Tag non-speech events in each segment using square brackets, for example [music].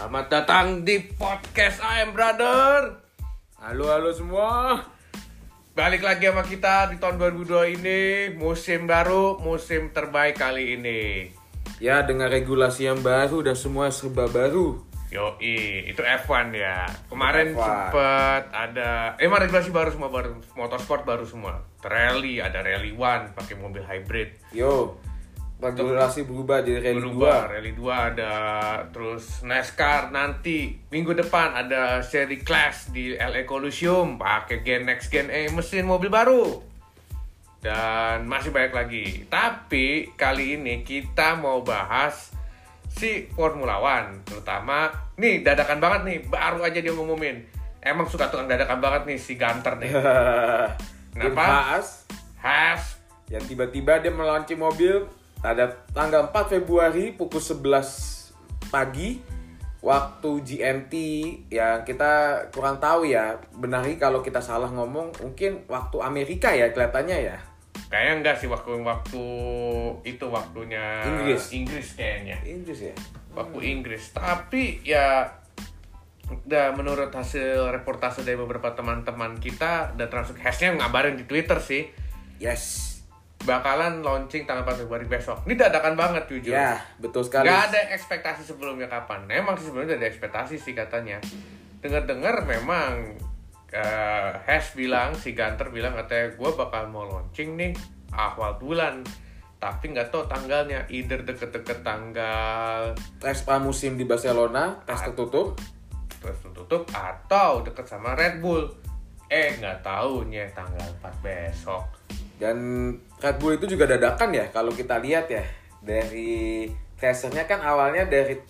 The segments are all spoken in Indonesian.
Selamat datang di podcast I Am Brother. Halo halo semua. Balik lagi sama kita di tahun 2002 ini, musim baru, musim terbaik kali ini. Ya dengan regulasi yang baru dan semua serba baru. Yoi, itu F1 ya. Kemarin F1. sempet ada, eh regulasi baru semua, baru motorsport baru semua. Rally, ada Rally One pakai mobil hybrid. Yo, regulasi berubah jadi rally berubah 2. Rally 2 ada terus NASCAR nanti minggu depan ada seri class di LA Coliseum pakai Gen X Gen E mesin mobil baru. Dan masih banyak lagi. Tapi kali ini kita mau bahas si Formula One terutama nih dadakan banget nih baru aja dia ngumumin. Emang suka tukang dadakan banget nih si Gunter nih. [laughs] Kenapa? Haas. Has yang tiba-tiba dia meluncur mobil pada tanggal 4 Februari pukul 11 pagi waktu GMT yang kita kurang tahu ya benari kalau kita salah ngomong mungkin waktu Amerika ya kelihatannya ya Kayaknya enggak sih waktu waktu itu waktunya Inggris. Inggris kayaknya. Inggris ya Waktu Inggris. Tapi ya udah menurut hasil reportase dari beberapa teman-teman kita dan termasuk hashnya ngabarin di Twitter sih yes bakalan launching tanggal 4 Februari besok. Ini dadakan banget jujur. ya betul sekali Gak ada ekspektasi sebelumnya kapan. Emang sih sebelumnya ada ekspektasi sih katanya. Dengar-dengar memang eh, Hash bilang, si Gunter bilang katanya gue bakal mau launching nih awal bulan. Tapi nggak tahu tanggalnya, either deket-deket tanggal tes pramusim di Barcelona tes tertutup terus tutup atau deket sama Red Bull. Eh nggak tahunya tanggal 4 besok. Dan Red Bull itu juga dadakan ya kalau kita lihat ya. Dari teasernya kan awalnya dari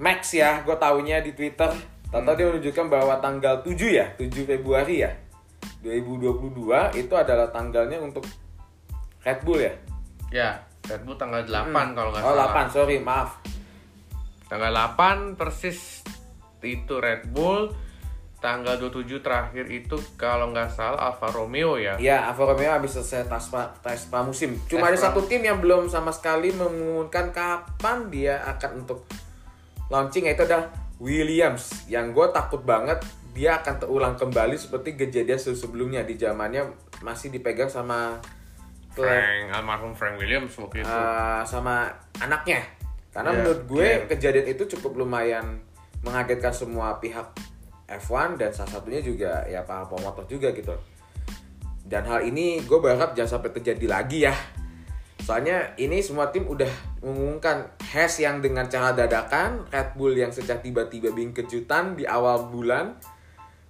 Max ya gue taunya di Twitter. Tahu dia menunjukkan bahwa tanggal 7 ya 7 Februari ya. 2022 itu adalah tanggalnya untuk Red Bull ya. Ya, Red Bull tanggal 8 kalau nggak oh salah. 8 sorry maaf. Tanggal 8 persis itu Red Bull. Tanggal 27 terakhir itu kalau nggak salah Alfa Romeo ya. Ya, Alfa Romeo habis selesai tes, tes pramusim. Cuma Tes ada satu tim yang belum sama sekali mengumumkan kapan dia akan untuk launching yaitu ada Williams. Yang gue takut banget dia akan terulang kembali seperti kejadian sebelumnya di zamannya masih dipegang sama Frank, almarhum Frank Williams waktu itu. uh, sama anaknya. Karena Iya, menurut gue Claire. kejadian itu cukup lumayan mengagetkan semua pihak F1 dan salah satunya juga ya para pemotor juga gitu. Dan hal ini gue berharap jangan sampai terjadi lagi ya. Soalnya ini semua tim udah mengumumkan Haas yang dengan cara dadakan, Red Bull yang secara tiba-tiba bikin kejutan di awal bulan.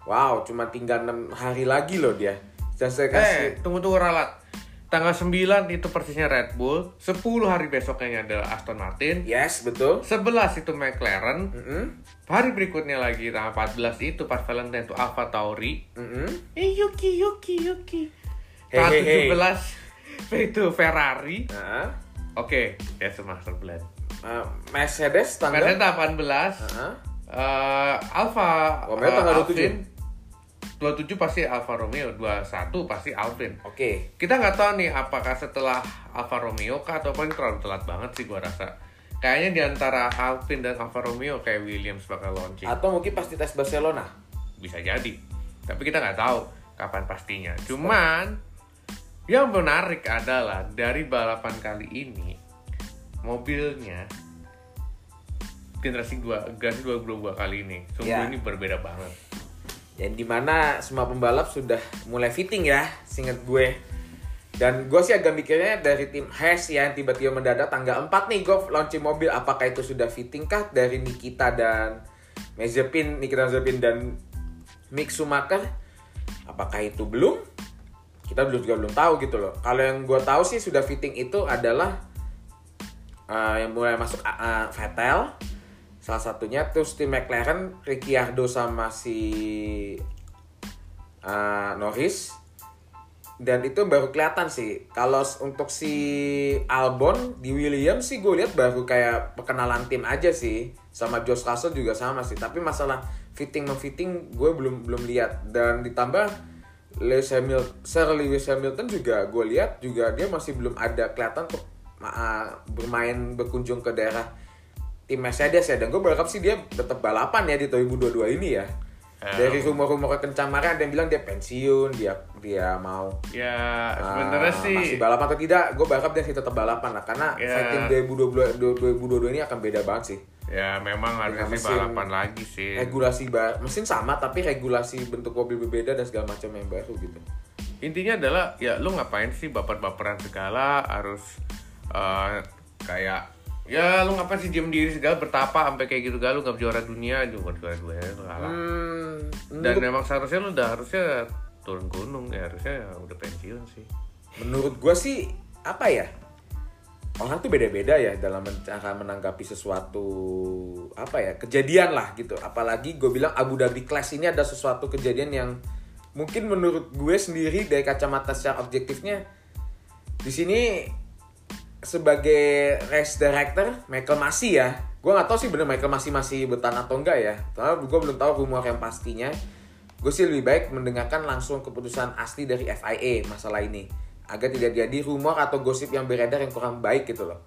Wow, cuma tinggal 6 hari lagi loh dia. Dan saya kasih Eh, tunggu tunggu ralat. Tanggal 9 itu persisnya Red Bull, 10 hari besoknya adalah Aston Martin, Yes, betul. 11 itu McLaren, Mm-mm, hari berikutnya lagi tanggal 14 itu pas Valentine itu Alfa Tauri, mm-mm. Eh Yuki Yuki Yuki. Hey, Tanggal hey, hey. 17 [laughs] itu Ferrari. Nah, Oke, that's a master plan. uh, Mercedes tanggal Mercedes 18. Heeh. eh Alfa Romeo eh, tanggal Alvin. 27 pasti Alfa Romeo, 21 pasti Alvin. Oke. Kita nggak tahu nih apakah setelah Alfa Romeo kah atau paling terlalu telat banget sih gua rasa. Kayaknya di antara Alvin dan Alfa Romeo kayak Williams bakal launching. Atau mungkin pasti tes Barcelona. bisa jadi tapi kita nggak tahu kapan pastinya cuman yang menarik adalah dari balapan kali ini mobilnya generasi dua generasi 2022 kali ini sungguh Ya. ini berbeda banget yang di mana semua pembalap sudah mulai fitting ya, singkat gue. Dan gue sih agak mikirnya dari tim Haas yang tiba-tiba mendadak tanggal 4 nih gue launching mobil, apakah itu sudah fitting kah dari Nikita dan Mazepin, Nikita Mazepin dan Mick Schumacher? Apakah itu belum? Kita belum juga belum tahu gitu loh. Kalau yang gue tahu sih sudah fitting itu adalah uh, yang mulai masuk uh, Vettel, salah satunya terus tim McLaren Ricciardo sama si uh, Norris. Dan itu baru kelihatan sih. Kalau untuk si Albon di Williams sih gue lihat baru kayak perkenalan tim aja sih. Sama Josh Russell juga sama sih. Tapi masalah fitting memfitting gue belum belum lihat. Dan ditambah Lewis Hamilton Sir Lewis Hamilton juga gue lihat juga dia masih belum ada kelihatan untuk bermain berkunjung ke daerah tim Mercedes ya dan gue berharap sih dia tetap balapan ya di 2022 ini ya. Ya. Dari rumor-rumor kencamaran ada yang bilang dia pensiun, dia dia mau Ya ah, sebenarnya sih masih balapan atau tidak, gue berharap dia sih tetap balapan lah karena Ya. fighting 2022 2022 ini akan beda banget sih. ya memang harusnya Dengan sih mesin- balapan lagi sih. Regulasi ba- mesin sama tapi regulasi bentuk mobil berbeda dan segala macam yang baru gitu. Intinya adalah ya lu ngapain sih baper-baperan segala harus eh, kayak ya lu ngapain sih diem diri segala bertapa sampai kayak gitu galu nggak juara dunia juga juara dunia lu kalah. Hmm, Dan memang seharusnya lu udah harusnya turun gunung ya harusnya ya udah pensiun sih. menurut gue sih apa ya? Orang tuh beda-beda ya dalam cara menanggapi sesuatu apa ya kejadian lah gitu. Apalagi gue bilang Abu Dhabi Clash ini ada sesuatu kejadian yang mungkin menurut gue sendiri dari kacamata secara objektifnya di sini sebagai race director Michael Masi ya. Gue nggak tahu sih bener Michael Masi masih bertahan atau enggak ya. Karena gue belum tahu rumor yang pastinya. Gue sih lebih baik mendengarkan langsung keputusan asli dari FIA masalah ini. Agar tidak jadi rumor atau gosip yang beredar yang kurang baik gitu loh.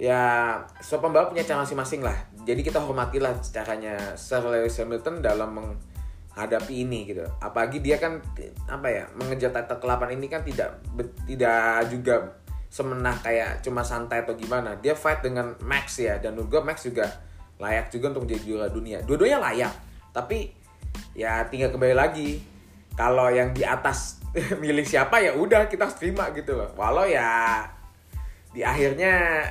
Ya so pembalap punya cara masing-masing lah. Jadi kita hormatilah caranya Sir Lewis Hamilton dalam menghadapi ini gitu. Apalagi dia kan apa ya mengejar title ke-8 ini kan tidak tidak juga semenah kayak cuma santai atau gimana dia fight dengan Max ya dan menurut gue Max juga layak juga untuk menjadi juara dunia dua-duanya layak tapi ya tinggal kembali lagi kalau yang di atas [laughs] milih siapa ya udah kita harus terima gitu loh walau ya di akhirnya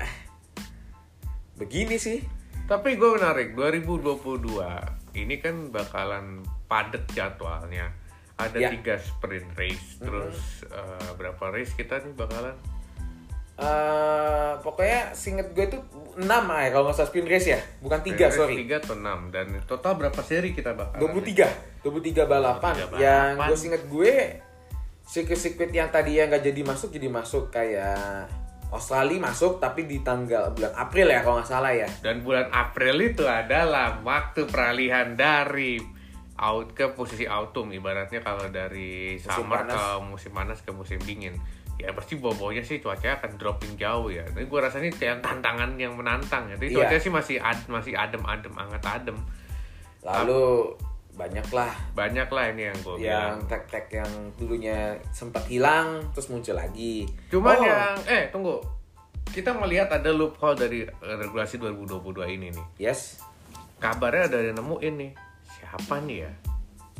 begini sih Tapi gue menarik 2022 ini kan bakalan padet jadwalnya. Ada Ya. tiga sprint race, terus eh, berapa race kita nih bakalan? Eh pokoknya singet gue itu 6 ya kalau nggak salah sprint race ya bukan 3 Race sorry Tiga atau enam dan total berapa seri kita bakalan? 23 23 balapan 23 yang balapan. gue singet gue sirkuit-sirkuit yang tadi yang nggak jadi masuk jadi masuk kayak Australia masuk tapi di tanggal bulan April ya kalau nggak salah ya Dan bulan April itu adalah waktu peralihan dari out ke posisi autumn ibaratnya kalau dari Musim summer panas. ke musim panas ke musim dingin ya pasti bau-baunya sih cuacanya akan dropping jauh ya. Tapi gue rasanya kayak tantangan yang menantang ya. Jadi cuacanya sih masih ad, masih adem-adem, anget adem. lalu banyak lah Banyak lah ini yang gue yang track-track yang dulunya sempat hilang terus muncul lagi Cuman Oh, yang eh tunggu. Kita melihat ada loophole dari eh, regulasi 2022 ini nih. yes Kabarnya ada yang nemuin nih. Siapa nih ya?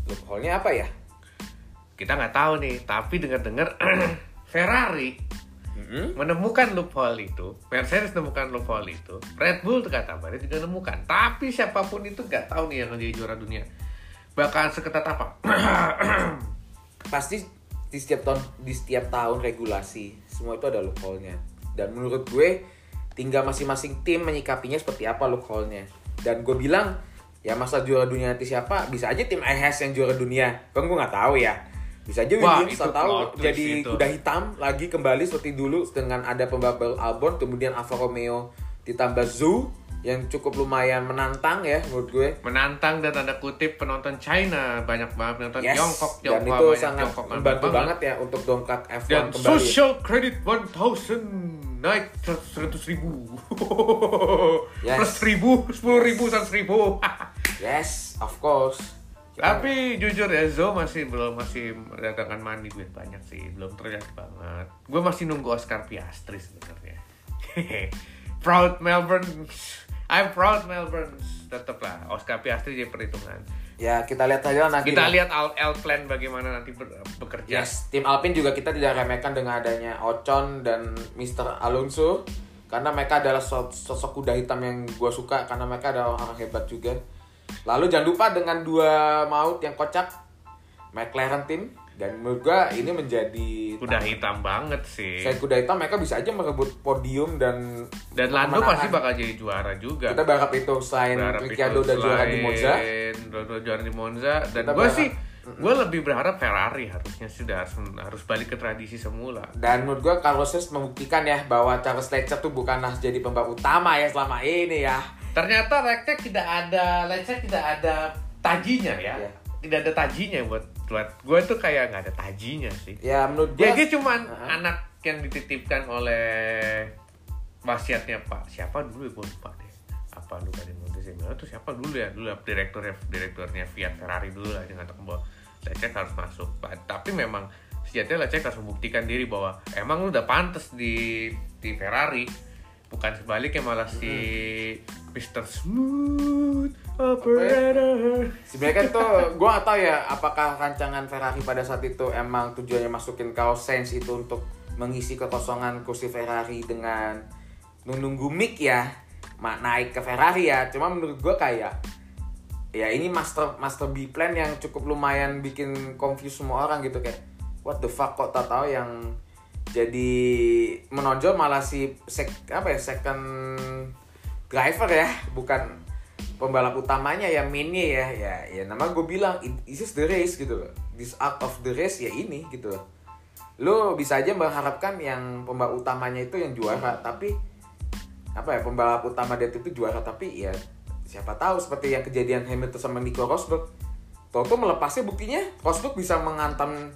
loophole-nya apa ya Kita nggak tahu nih, tapi dengar-dengar [clears throat] Ferrari Mm-mm. menemukan loophole itu, Mercedes menemukan loophole itu, Red Bull tuh kata kabarnya juga menemukan. Tapi siapa pun itu nggak tahu nih yang jadi juara dunia. Bakalan seketat apa? [clears throat] pasti di setiap tahun di setiap tahun regulasi semua itu ada loophole-nya dan menurut gue tinggal masing-masing tim menyikapinya seperti apa loophole-nya dan gue bilang ya masa juara dunia nanti siapa bisa aja tim IHS yang juara dunia kan gue nggak tahu ya bisa aja Wah, Williams tahu jadi itu. kuda hitam lagi kembali seperti dulu dengan ada pembalap baru Albon kemudian Alfa Romeo ditambah Zhou yang cukup lumayan menantang ya menurut gue Menantang dan tanda kutip penonton China banyak banget penonton Yes, Tiongkok, dan Tiongkok itu banyak sangat Tiongkok membantu banget ya untuk dongkrak F1 Dan kembali. social credit 1000 naik 100 ribu. Yes. Plus ribu, 10 ribu, 100 ribu. [laughs] Yes, of course. Tapi jujur ya Zo masih belum masih mendatangkan money duit banyak sih, belum terlihat banget. Gue masih nunggu Oscar Piastri sebenarnya. [laughs] proud Melbourne, I'm proud Melbourne. Tetep lah Oscar Piastri jadi perhitungan. Ya kita lihat lah nanti. Kita lihat Al plan bagaimana nanti bekerja. Yes, tim Alpine juga kita tidak remehkan dengan adanya Ocon dan Mr. Alonso karena mereka adalah sos- sosok kuda hitam yang gue suka karena mereka adalah orang hebat juga. Lalu jangan lupa dengan dua maut yang kocak McLaren tim dan menurut gue ini menjadi Udah hitam banget sih. Selain kuda hitam mereka bisa aja merebut podium dan Dan Lando kemenangan. pasti bakal jadi juara juga. kita berharap itu selain Ricciardo dan juara di Monza juara di Monza dan gue berharap- sih gue lebih berharap Ferrari harusnya sudah harus harus balik ke tradisi semula Dan menurut gue Carlos membuktikan ya bahwa Charles Leclerc tuh bukanlah jadi pembalap utama ya selama ini ya. Ternyata Leclerc tidak ada Leclerc tidak ada tajinya ya. Iya. tidak ada tajinya buat buat gue tuh kayak nggak ada tajinya sih. Ya menurut gue ya dia cuman Heeh. anak yang dititipkan oleh wasiatnya Pak siapa dulu ya? Gue lupa deh. Apa lupa di Montezemolo itu siapa dulu ya? Dulu ya, direkturnya direkturnya Fiat Ferrari dulu lah dengan bahwa Leclerc harus masuk. Tapi memang sejatinya Leclerc harus membuktikan diri bahwa emang lu udah pantas di di Ferrari bukan sebaliknya malah si Mr. Smooth Operator Sebenarnya kan tuh gue gak tahu ya apakah rancangan Ferrari pada saat itu emang tujuannya masukin Carlos Sainz itu untuk mengisi kekosongan kursi Ferrari dengan menunggu mic ya naik ke Ferrari ya. Cuma menurut gue kayak ya ini master master B plan yang cukup lumayan bikin confuse semua orang gitu kayak what the fuck kok tak tahu yang jadi menonjol malah si sek, apa ya second driver ya bukan pembalap utamanya ya mainnya ya ya ya nama gue bilang "It- this is the race gitu loh. This art of the race ya ini gitu loh. Lo bisa aja mengharapkan yang pembalap utamanya itu yang juara tapi apa ya pembalap utama dia itu juara tapi ya siapa tahu seperti yang kejadian Hamilton sama Nico Rosberg. Toto melepasnya buktinya Rosberg bisa mengantam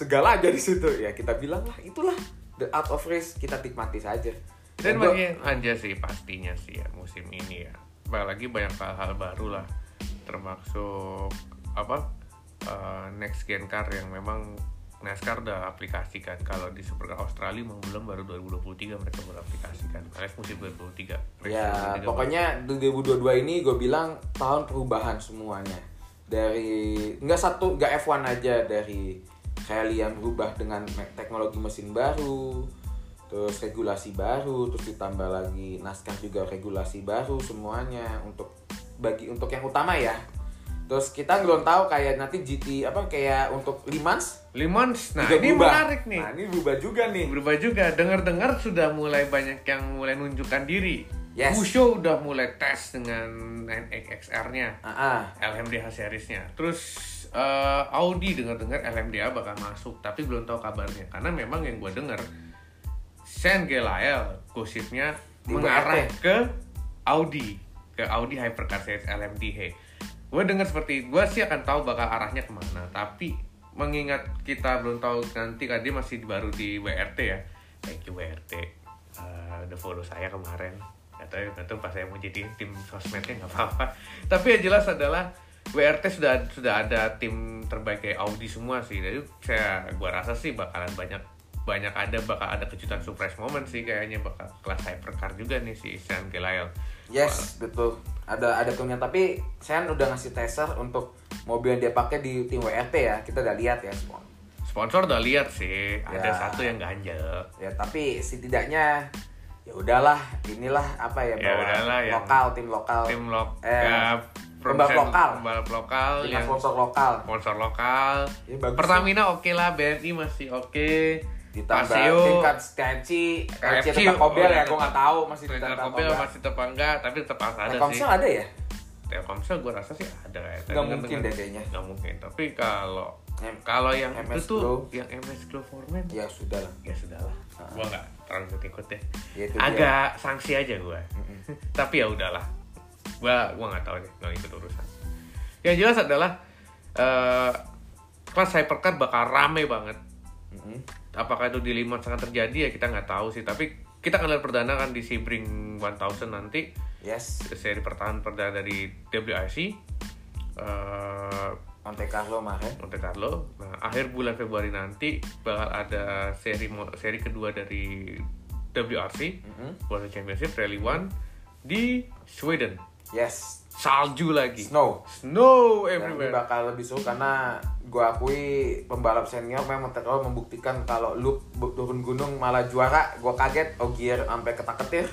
segala aja di situ. Ya kita bilang lah itulah the art of race. Kita nikmati saja. Dan bagi aja sih pastinya sih ya musim ini ya. Apalagi banyak hal-hal baru lah. Termasuk apa eh, next gen car yang memang NASCAR udah aplikasikan. Kalau di Supercar Australia memang belum baru 2023 mereka baru aplikasikan. Alias musim 2023 Race Ya, 2023 pokoknya 2022 ini gue bilang tahun perubahan semuanya. Dari nggak satu nggak F1 aja dari Rally yang berubah dengan teknologi mesin baru, terus regulasi baru, terus ditambah lagi NASCAR juga regulasi baru semuanya untuk bagi untuk yang utama ya. Terus kita belum tahu kayak nanti GT apa kayak untuk Le Mans Le Mans, nah juga ini berubah. menarik nih Nah, ini berubah juga nih. berubah juga dengar-dengar sudah mulai banyak yang mulai nunjukkan diri Yes. Wushu udah mulai tes dengan XR-nya Ah, ah. LMDH seriesnya. Terus eh, Audi dengar-dengar LMDH bakal masuk, tapi belum tahu kabarnya. Karena memang yang gue dengar, Saint Gelael gosipnya mengarah ke Audi, ke Audi Hypercar Series LMDH. Gue dengar seperti gue sih akan tahu bakal arahnya ke mana, tapi mengingat kita belum tahu nanti kan dia masih baru di WRT ya. Thank you WRT. Eh, udah follow saya kemarin atau itu pas saya mau jadi tim sosmednya nggak apa-apa tapi yang jelas adalah WRT sudah sudah ada tim terbaik kayak Audi semua sih jadi saya gua rasa sih bakalan banyak banyak ada bakal ada kejutan surprise moment sih kayaknya bakal kelas hypercar juga nih si Sean Gelael Yes, betul. Ada ada tuhnya tapi saya udah ngasih teaser untuk mobil yang dia pakai di tim WRT ya. Kita udah lihat ya semua. sponsor udah lihat sih ada Ya. satu yang ganjel Ya, tapi setidaknya ya udahlah, inilah apa ya, Ya bawa udahlah, yang lokal, tim lokal. tim lo Eh, ya, pembalap lokal. pembalap lokal yang sponsor lokal. sponsor lokal. Ya, bagus Pertamina oke lah BNI masih oke. Ditambah Paseo. tingkat KFC, KFC tetap Kobel udah ya, gue nggak tahu masih tetap Kobel masih tetap enggak tapi tetap ada sih. Telkomsel ada ya? Telkomsel gue rasa sih ada ya Nggak mungkin deh kayaknya. nggak mungkin. Tapi kalau kalau yang MS itu tuh yang MS Glow Foreman Ya sudah lah. ya sudahlah gue nggak terlalu ikut ikut deh. Ya, dia. agak sanksi aja gue tapi ya udahlah gue gue nggak tahu deh nggak ikut urusan yang jelas adalah eh kelas hypercar bakal rame banget Mm-mm. apakah itu di lima sangat terjadi ya kita nggak tahu sih tapi kita akan lihat perdana kan di Sebring 1000 nanti Yes, seri pertahanan perdana dari WRC eh Monte Carlo kemarin. Monte Carlo. Nah, akhir bulan Februari nanti bakal ada seri seri kedua dari WRC Mhm. World Championship Rally One di Sweden. Yes, Salju lagi. Snow. Snow Dan ini everywhere. bakal lebih seru karena gua akui pembalap senior memang Carlo membuktikan kalau lu turun gunung malah juara. Gua kaget Ogier sampai ketak-ketir.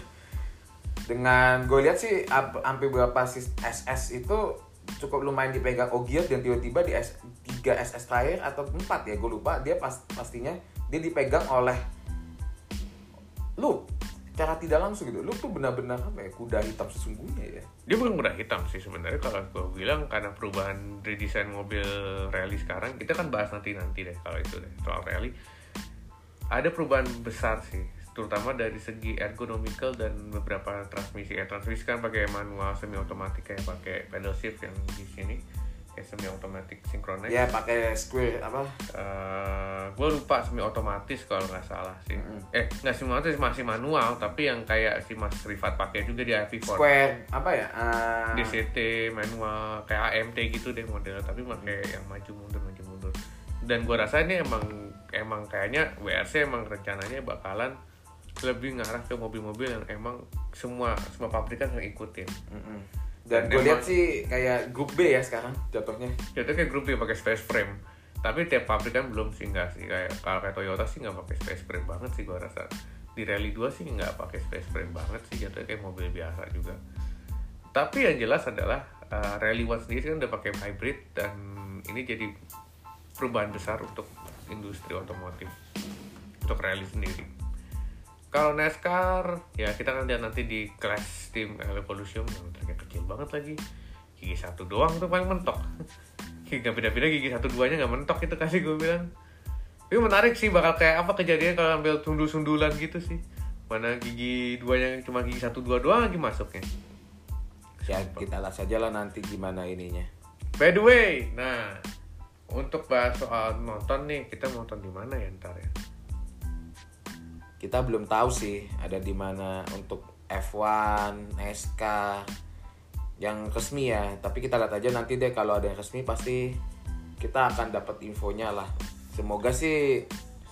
Dengan gue lihat sih sampai beberapa sis- SS itu cukup lumayan dipegang Ogier dan tiba-tiba di S, 3 SS terakhir atau 4 ya gue lupa dia pas pastinya dia dipegang oleh lu cara tidak langsung gitu. Lu tuh benar-benar apa ya kuda hitam sesungguhnya ya? Dia bukan kuda hitam sih sebenarnya. Kalau gue bilang karena perubahan redesign mobil rally sekarang kita kan bahas nanti nanti deh kalau itu deh soal rally. Ada perubahan besar sih terutama dari segi ergonomical dan beberapa transmisi ya transmisi kan pakai manual semi otomatis kayak pakai pedal shift yang di sini semi otomatis synchronize Ya pakai square apa? gue lupa semi otomatis kalau nggak salah sih Mm-mm. eh nggak semi otomatis masih manual tapi yang kayak si Mas Rifat pakai juga di IV4 Square apa ya? Ah, DCT manual kayak AMT gitu deh model tapi pakai yang maju mundur maju mundur dan gue rasa ini emang emang kayaknya WRC emang rencananya bakalan lebih ngarah ke mobil-mobil yang emang semua semua pabrikan yang ikutin mm-mm. Dan Dan gue lihat sih kayak grup B ya sekarang jatuhnya. Jadi kayak grup dia pakai space frame. Tapi tiap pabrikan belum sih enggak sih kayak kalau kayak Toyota sih nggak pakai space frame banget sih gua rasa. Di Rally 2 sih nggak pakai space frame banget sih jatuhnya kayak mobil biasa juga. Tapi yang jelas adalah uh, Rally 1 sendiri kan udah pakai hybrid dan ini jadi perubahan besar untuk industri otomotif untuk rally sendiri. Kalau NASCAR, ya kita kan lihat nanti di kelas tim Evolution yang ternyata kecil banget lagi. Gigi satu doang tuh paling mentok. [laughs] Nggak beda-beda gigi satu duanya nggak mentok itu kasih gue bilang. Tapi menarik sih bakal kayak apa kejadian kalau ambil sundul-sundulan gitu sih. Mana gigi duanya cuma gigi satu dua doang lagi masuknya. Ya kita lihat saja lah nanti gimana ininya. By the way, nah untuk bahas soal nonton nih, kita nonton di mana ya ntar ya? Kita belum tahu sih ada di mana untuk F1, SK yang resmi ya. Tapi kita lihat aja nanti deh kalau ada yang resmi pasti kita akan dapat infonya lah. Semoga sih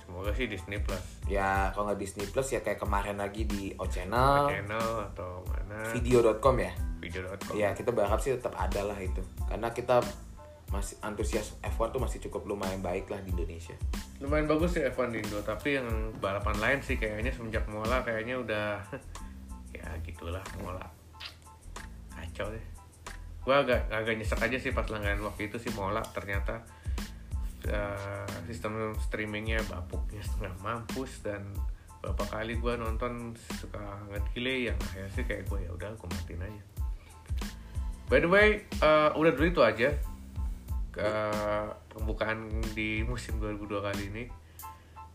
Semoga sih Disney Plus, ya kalau nggak Disney Plus ya kayak kemarin lagi di O Channel, channel atau mana? video.com ya. Video.com. Ya kita berharap sih tetap ada lah itu. Karena kita masih antusias F1 tuh masih cukup lumayan baik lah di Indonesia. lumayan bagus sih F1 di Indo tapi yang balapan lain sih kayaknya semenjak Mola kayaknya udah [laughs] ya gitulah Mola. Kacau deh. Gua agak agak nyesek aja sih pas langganan waktu itu sih Mola ternyata eh, sistem streamingnya bapuknya setengah mampus dan beberapa kali gua nonton suka nge-delay yang akhirnya sih kayak gue ya udah gue matiin aja. By the way eh, udah dulu itu aja ke pembukaan di musim 2002 kali ini.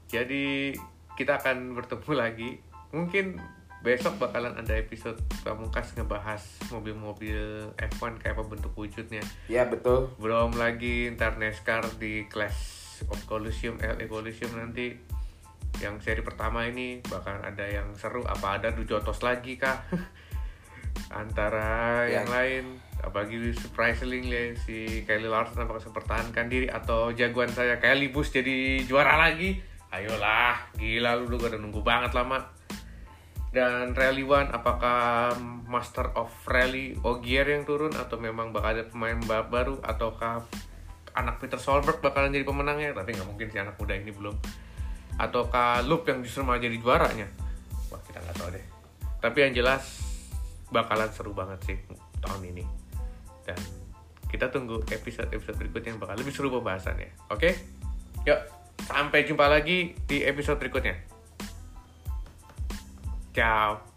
Jadi kita akan bertemu lagi. Mungkin besok bakalan ada episode pamungkas ngebahas mobil-mobil F1 kayak apa bentuk wujudnya. Ya betul. Belum lagi ntar NASCAR di Clash of Coliseum, LA Coliseum nanti yang seri pertama ini bakalan ada yang seru apa ada Dujotos lagi kah [laughs] antara Ya. yang lain apalagi surprisingly si Kelly Larson apakah bisa pertahankan diri atau jagoan saya Kelly Busch jadi juara lagi. Ayolah gila lu udah nunggu banget lama. Dan Rally One apakah Master of Rally Ogier yang turun atau memang bakal ada pemain ba- baru ataukah anak Peter Solberg bakalan jadi pemenangnya? Tapi nggak mungkin si anak muda ini belum. Ataukah Loop yang justru malah jadi juaranya? Wah kita nggak tahu deh. Tapi yang jelas bakalan seru banget sih tahun ini kita tunggu episode-episode berikutnya yang bakal lebih seru pembahasannya. Oke? Yuk sampai jumpa lagi di episode berikutnya. Ciao